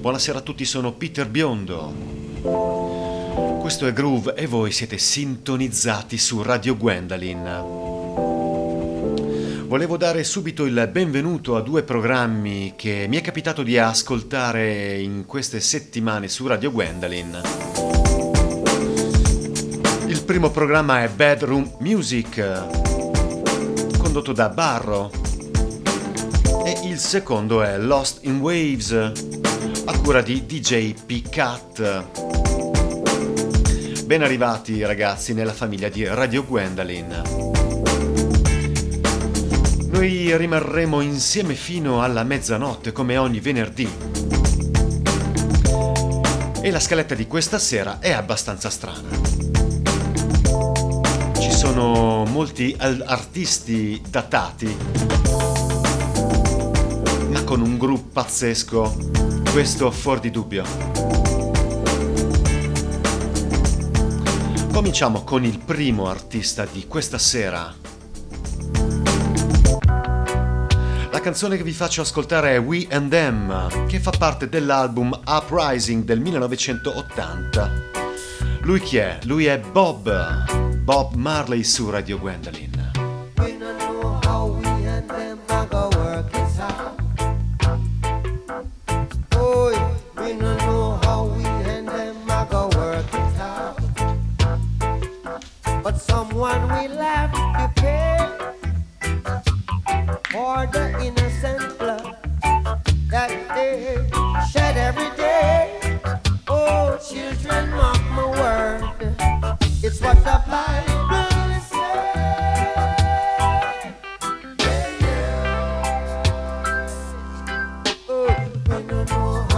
Buonasera a tutti, sono Peter Biondo. Questo è Groove e voi siete sintonizzati su Radio Gwendolyn. Volevo dare subito il benvenuto a due programmi che mi è capitato di ascoltare in queste settimane su Radio Gwendolyn. Il primo programma è Bedroom Music, condotto da Barro, e il secondo è Lost in Waves, cura di DJ P-Cat. Ben arrivati ragazzi nella famiglia di Radio Gwendolyn. Noi rimarremo insieme fino alla mezzanotte come ogni venerdì. E la scaletta di questa sera è abbastanza strana. Ci sono molti artisti datati con un gruppo pazzesco, questo fuori di dubbio. Cominciamo con il primo artista di questa sera. La canzone che vi faccio ascoltare è We and Them, che fa parte dell'album Uprising del 1980. Lui chi è? Lui è Bob, Bob Marley su Radio Gwendolyn. no more.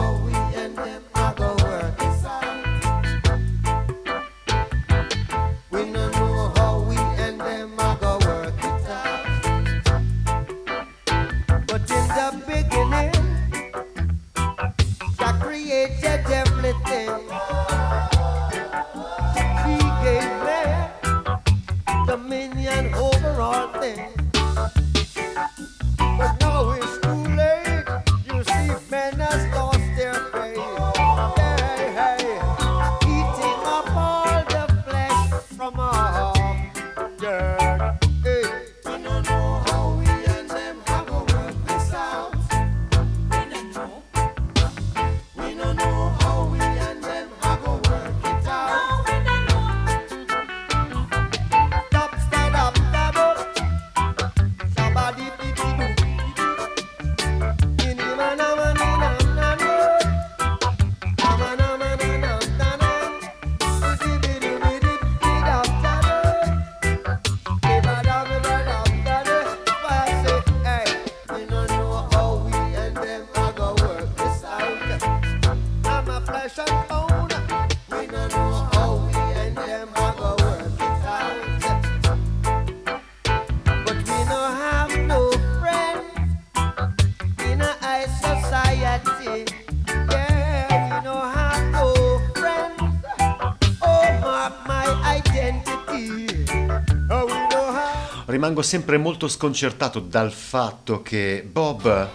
Rimango sempre molto sconcertato dal fatto che Bob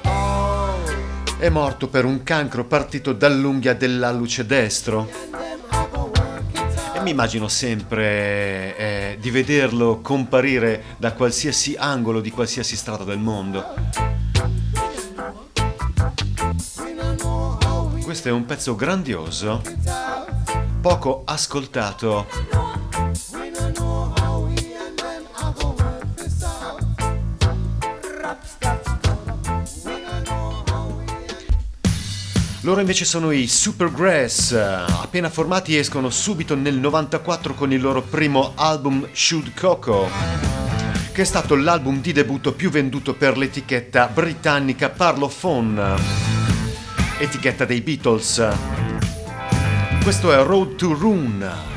è morto per un cancro partito dall'unghia dell'alluce destro. E mi immagino sempre eh, di vederlo comparire da qualsiasi angolo di qualsiasi strada del mondo. Questo è un pezzo grandioso, poco ascoltato Loro invece sono i Supergrass, appena formati escono subito nel 94 con il loro primo album Shoot Coco, che è stato l'album di debutto più venduto per l'etichetta britannica Parlophone, etichetta dei Beatles. Questo è Road to Rune.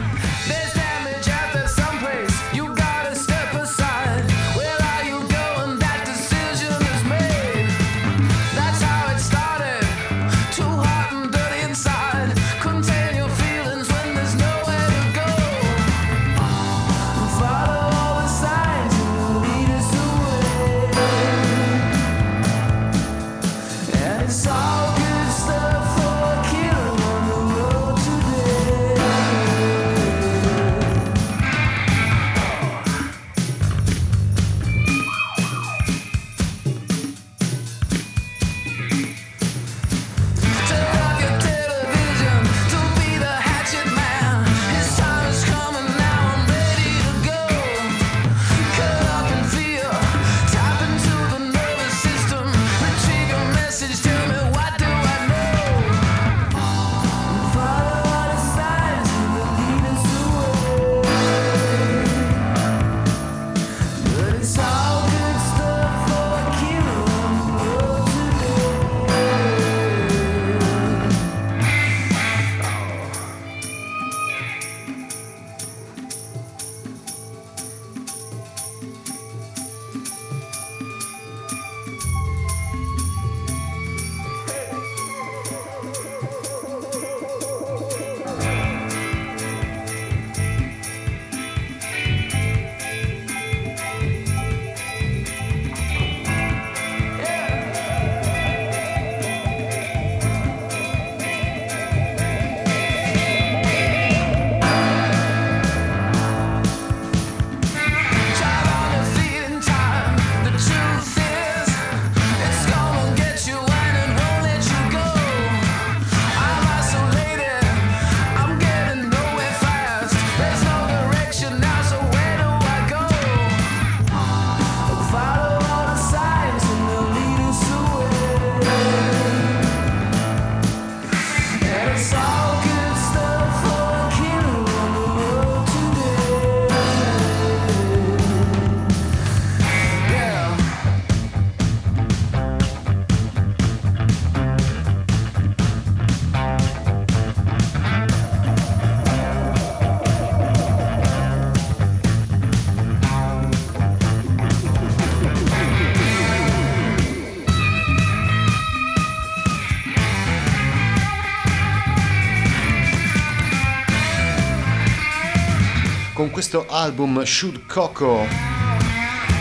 Con questo album Shoot Coco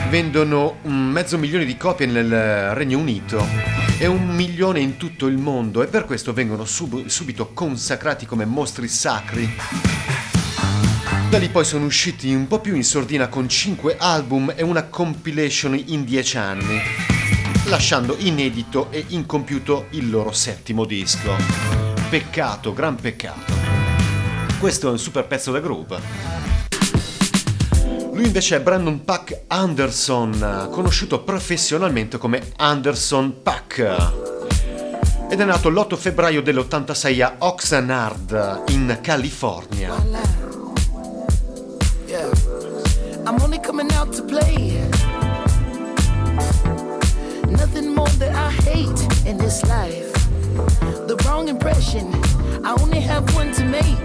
vendono un mezzo milione di copie nel Regno Unito e un milione in tutto il mondo e per questo vengono sub- subito consacrati come mostri sacri. Da lì poi sono usciti un po' più in sordina con 5 album e una compilation in 10 anni, lasciando inedito e incompiuto il loro settimo disco. Peccato, gran peccato. Questo è un super pezzo da groove. Lui invece è Brandon Pack Anderson, conosciuto professionalmente come Anderson Pack. Ed è nato l'8 febbraio dell'86 a Oxnard, in California. I'm only coming out. Nothing more that I hate in this life. The wrong impression, I only have one to make.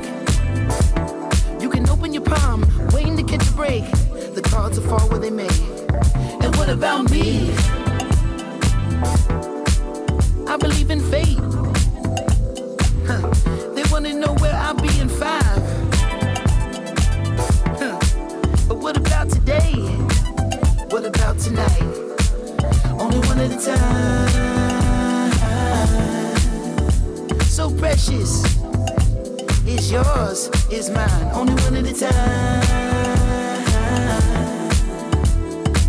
You can open your palm, waiting to catch a break. Cards will fall where they may. And what about me? I believe in fate. Huh. They wanna know where I'll be in five. Huh. But what about today? What about tonight? Only one at a time. So precious It's yours, it's mine, only one at a time.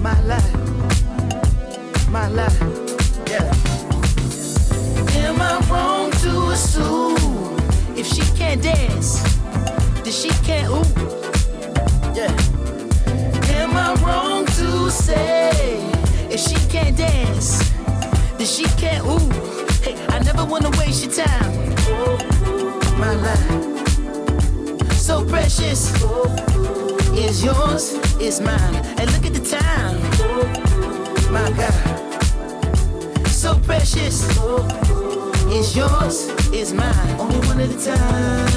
My life, my life, yeah. Am I wrong to assume if she can't dance, then she can't ooh? Yeah. Am I wrong to say if she can't dance, then she can't ooh? Hey, I never wanna waste your time my life. So precious is yours, is mine. And look at the time, my God. So precious is yours, is mine. Only one at a time.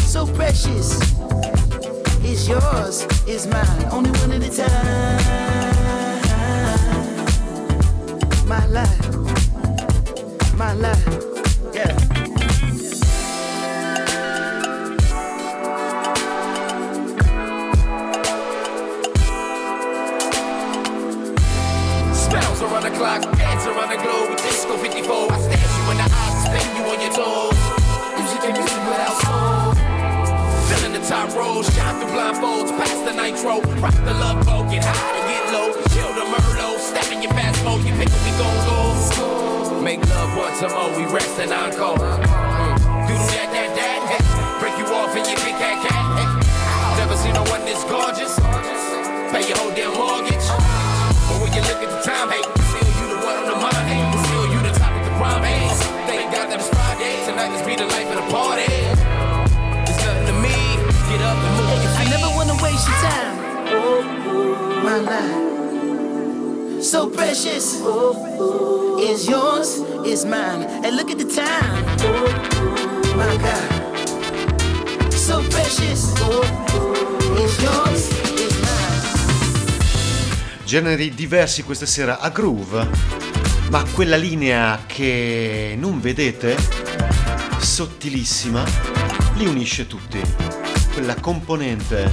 So precious is yours, is mine. Only one at a time. My life my life. Clock, dance around the globe, with disco 54. I stare you in the eyes, spin you on your toes. Music and music without soul. Filling the top rows, shine through blindfolds, past the nitro, rock the love boat, get high to get low, chill the Merlot, step in your fast mode, you pick up, we gon' go. Make love once more, we rest and encore. Mm. Do that, that, that, precious is yours, is mine. And look at the time. My God. So precious. Is yours. Generi diversi questa sera a groove, ma quella linea che non vedete, sottilissima, li unisce tutti. Quella componente,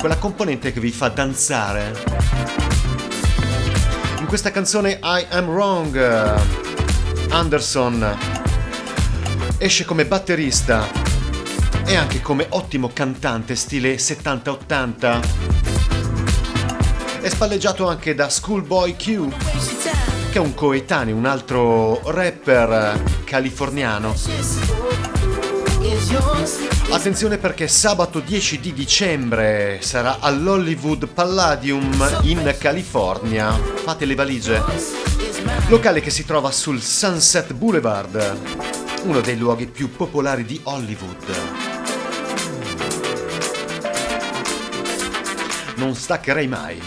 quella componente che vi fa danzare in questa canzone I Am Wrong Anderson esce come batterista e anche come ottimo cantante stile 70-80 è spalleggiato anche da Schoolboy Q che è un coetaneo, un altro rapper californiano Attenzione perché sabato 10 di dicembre sarà all'Hollywood Palladium in California. Fate le valigie. Locale che si trova sul Sunset Boulevard, uno dei luoghi più popolari di Hollywood. Non staccherei mai.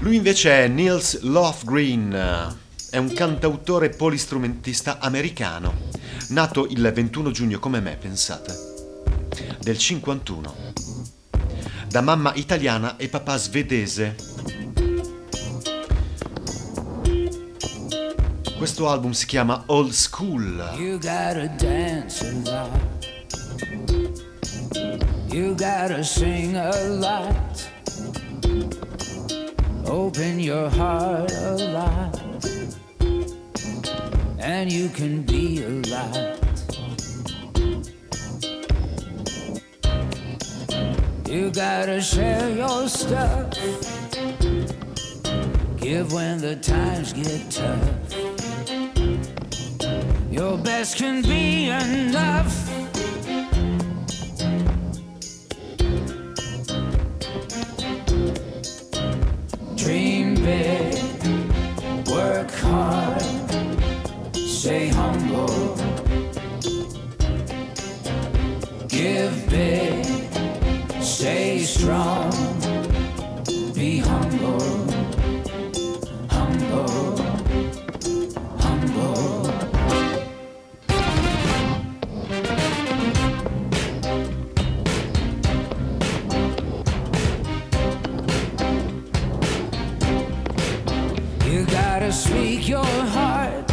Lui invece è Nils Lofgren, è un cantautore polistrumentista americano nato il 21 giugno come me, pensate, del 51, da mamma italiana e papà svedese. Questo album si chiama Old School. You gotta dance a lot. You gotta sing a lot. Open your heart a lot. And you can be a lot. You gotta share your stuff. Give when the times get tough. Your best can be enough. You gotta speak your heart.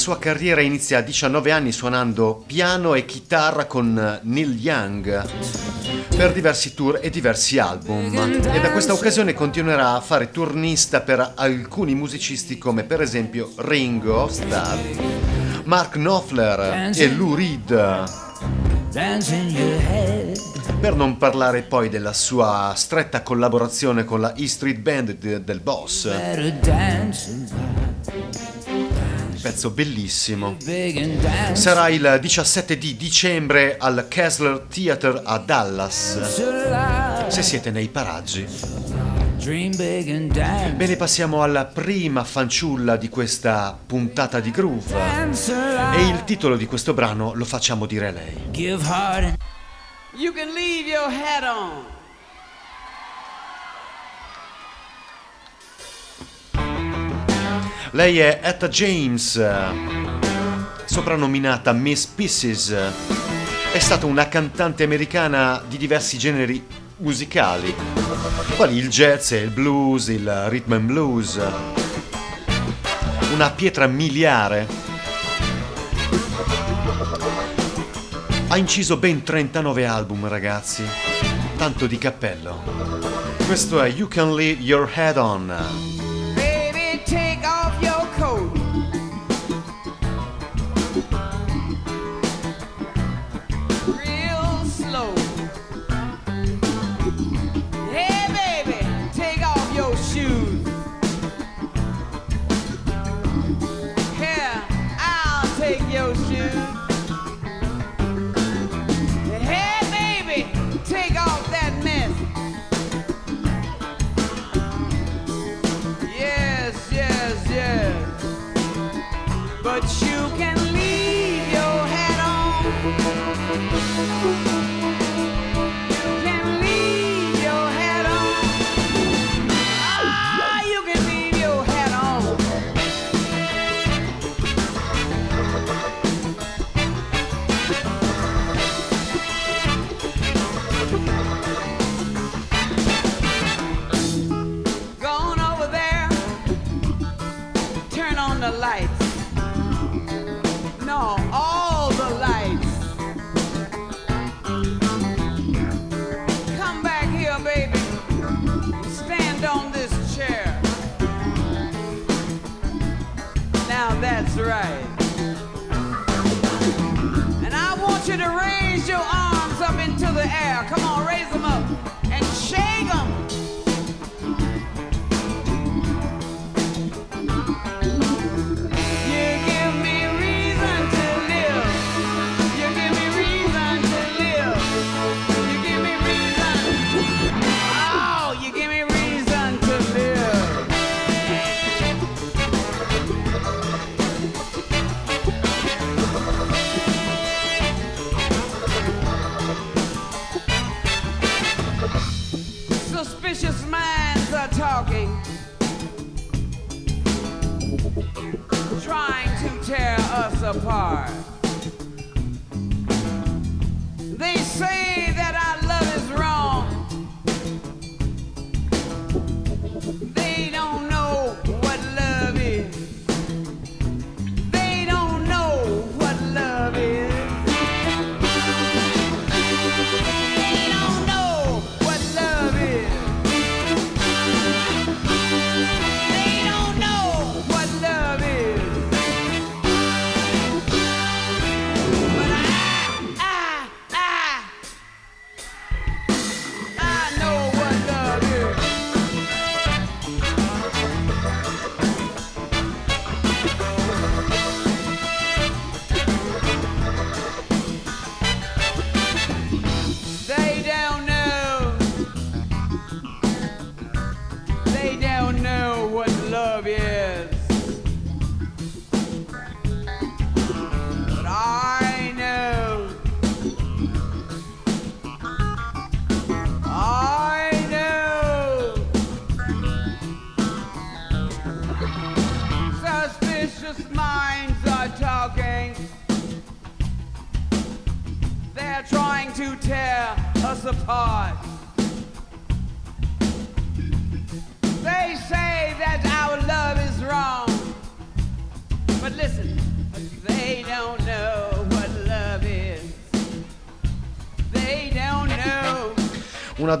Sua carriera inizia a 19 anni suonando piano e chitarra con Neil Young per diversi tour e diversi album e da questa occasione continuerà a fare turnista per alcuni musicisti come per esempio Ringo Starr, Mark Knopfler e Lou Reed. Per non parlare poi della sua stretta collaborazione con la E Street Band de- del boss, pezzo bellissimo. Sarà il 17 di dicembre al Kessler Theatre a Dallas, se siete nei paraggi. Bene, passiamo alla prima fanciulla di questa puntata di Groove. E il titolo di questo brano lo facciamo dire a lei. You can leave your hat on. Lei è Etta James, soprannominata Miss Pieces. È stata una cantante americana di diversi generi musicali, quali il jazz il blues, il rhythm and blues. Una pietra miliare. Ha inciso ben 39 album, ragazzi. Tanto di cappello. Questo è You Can Leave Your Head On.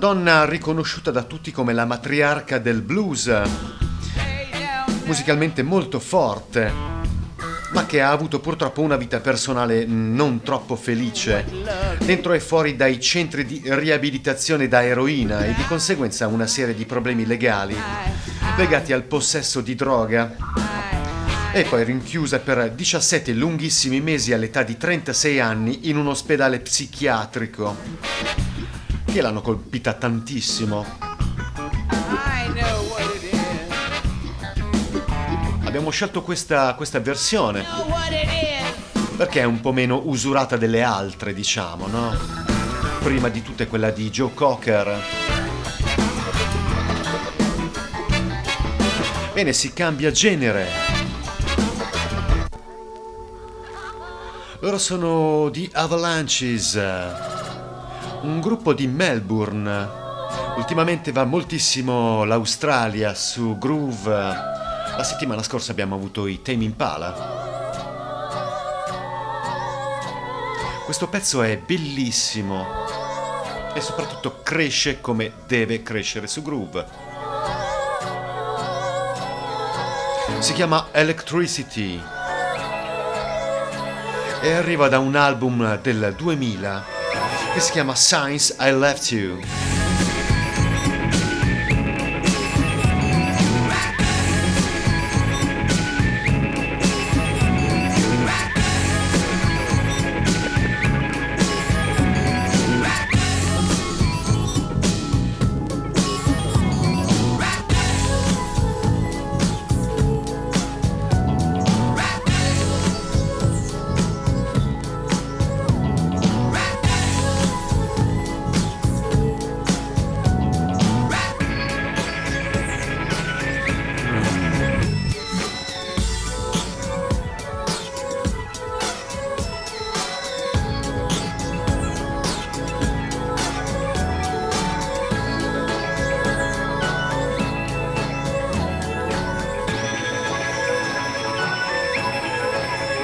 Donna riconosciuta da tutti come la matriarca del blues, musicalmente molto forte, ma che ha avuto purtroppo una vita personale non troppo felice, dentro e fuori dai centri di riabilitazione da eroina e di conseguenza una serie di problemi legali legati al possesso di droga. E poi rinchiusa per 17 lunghissimi mesi all'età di 36 anni in un ospedale psichiatrico, che l'hanno colpita tantissimo. Abbiamo scelto questa, questa versione perché è un po' meno usurata delle altre, diciamo, no? Prima di tutte quella di Joe Cocker. Bene, si cambia genere. Loro sono di Avalanches, un gruppo di Melbourne. Ultimamente va moltissimo l'Australia su Groove. La settimana scorsa abbiamo avuto i Tame Impala. Questo pezzo è bellissimo e soprattutto cresce come deve crescere su Groove. Si chiama Electricity e arriva da un album del 2000 che si chiama Science I Left You.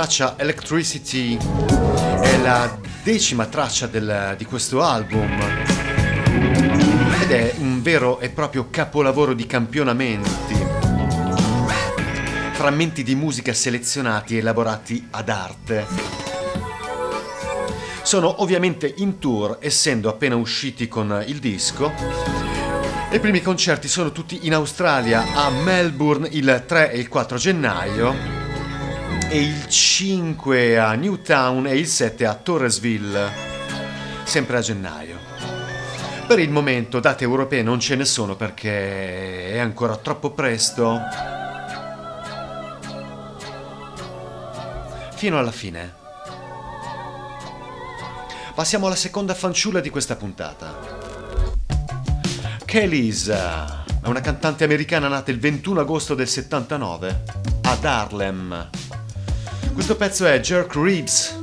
Traccia Electricity è la decima traccia del, di questo album ed è un vero e proprio capolavoro di campionamenti. Frammenti di musica selezionati e elaborati ad arte. Sono ovviamente in tour, essendo appena usciti con il disco. I primi concerti sono tutti in Australia, a Melbourne il 3 e il 4 gennaio e il 5 a Newtown e il 7 a Torresville, sempre a gennaio. Per il momento date europee non ce ne sono perché è ancora troppo presto. Fino alla fine. Passiamo alla seconda fanciulla di questa puntata. Kellys è una cantante americana nata il 21 agosto del 79 ad Harlem. Questo pezzo è Jerk Ribs.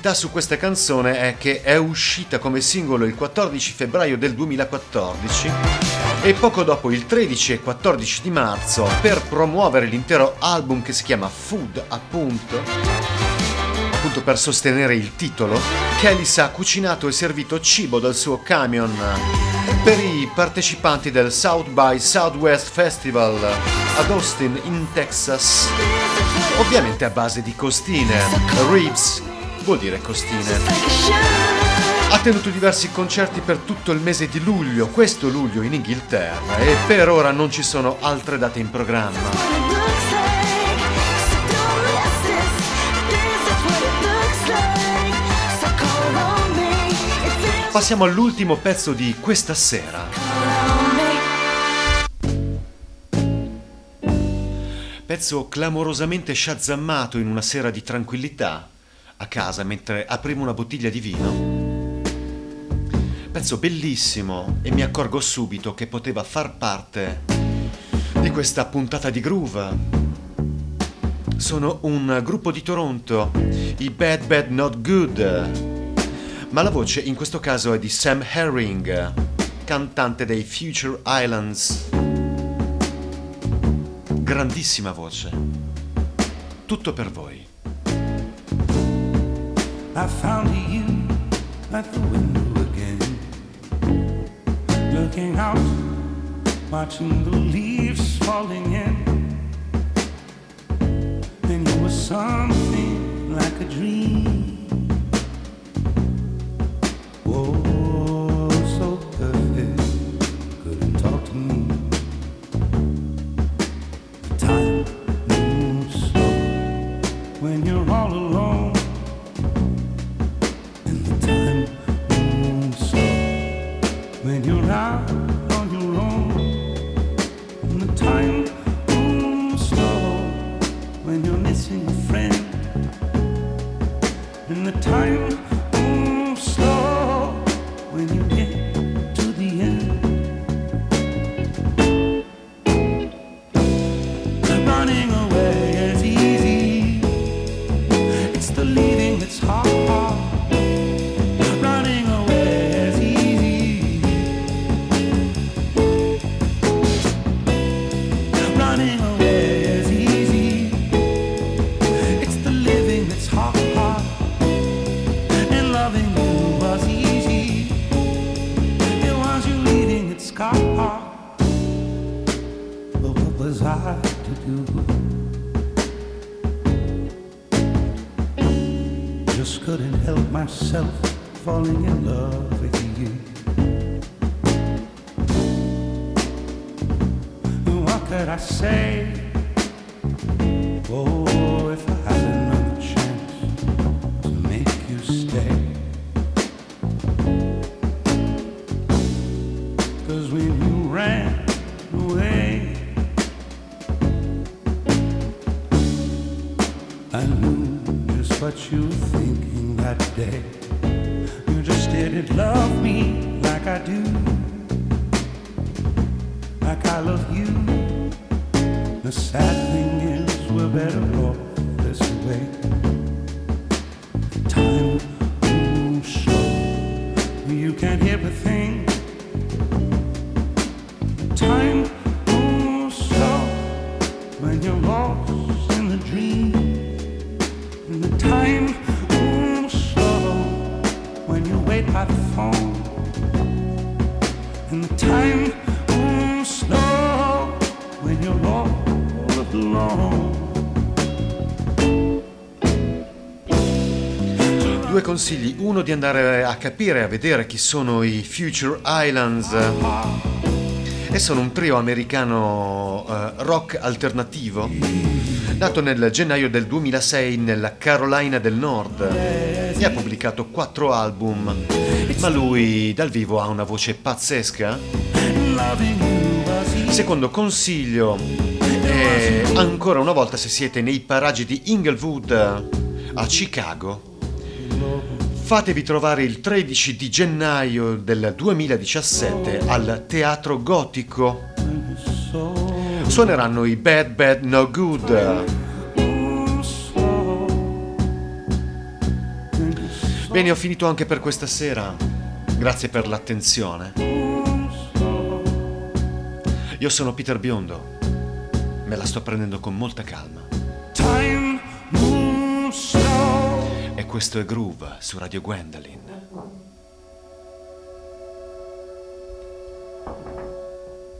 Curiosità su questa canzone è che è uscita come singolo il 14 febbraio del 2014 e poco dopo il 13 e 14 di marzo per promuovere l'intero album che si chiama Food appunto appunto per sostenere il titolo Kellys ha cucinato e servito cibo dal suo camion per i partecipanti del South by Southwest Festival ad Austin in Texas ovviamente a base di costine ribs vuol dire costine. Ha tenuto diversi concerti per tutto il mese di luglio, questo luglio in Inghilterra, e per ora non ci sono altre date in programma. Passiamo all'ultimo pezzo di questa sera. Pezzo clamorosamente sciazzammato in una sera di tranquillità, a casa mentre apriamo una bottiglia di vino. Pezzo bellissimo e mi accorgo subito che poteva far parte di questa puntata di groove. Sono un gruppo di Toronto, i Bad Bad Not Good, ma la voce in questo caso è di Sam Herring, cantante dei Future Islands. Grandissima voce. Tutto per voi. I found you at the window again, looking out, watching the leaves falling in. And you were something like a dream. And the time myself falling in love with you. What could I say? Consigli, uno di andare a capire, a vedere chi sono i Future Islands. E sono un trio americano eh, rock alternativo, nato nel gennaio del 2006 nella Carolina del Nord e ha pubblicato quattro album, ma lui dal vivo ha una voce pazzesca. Secondo consiglio, e ancora una volta se siete nei paraggi di Inglewood a Chicago, fatevi trovare il 13 di gennaio del 2017 al Teatro Gotico. Suoneranno i Bad Bad No Good. Bene, ho finito anche per questa sera. Grazie per l'attenzione. Io sono Peter Biondo. Me la sto prendendo con molta calma. Questo è Groove su Radio Gwendolyn.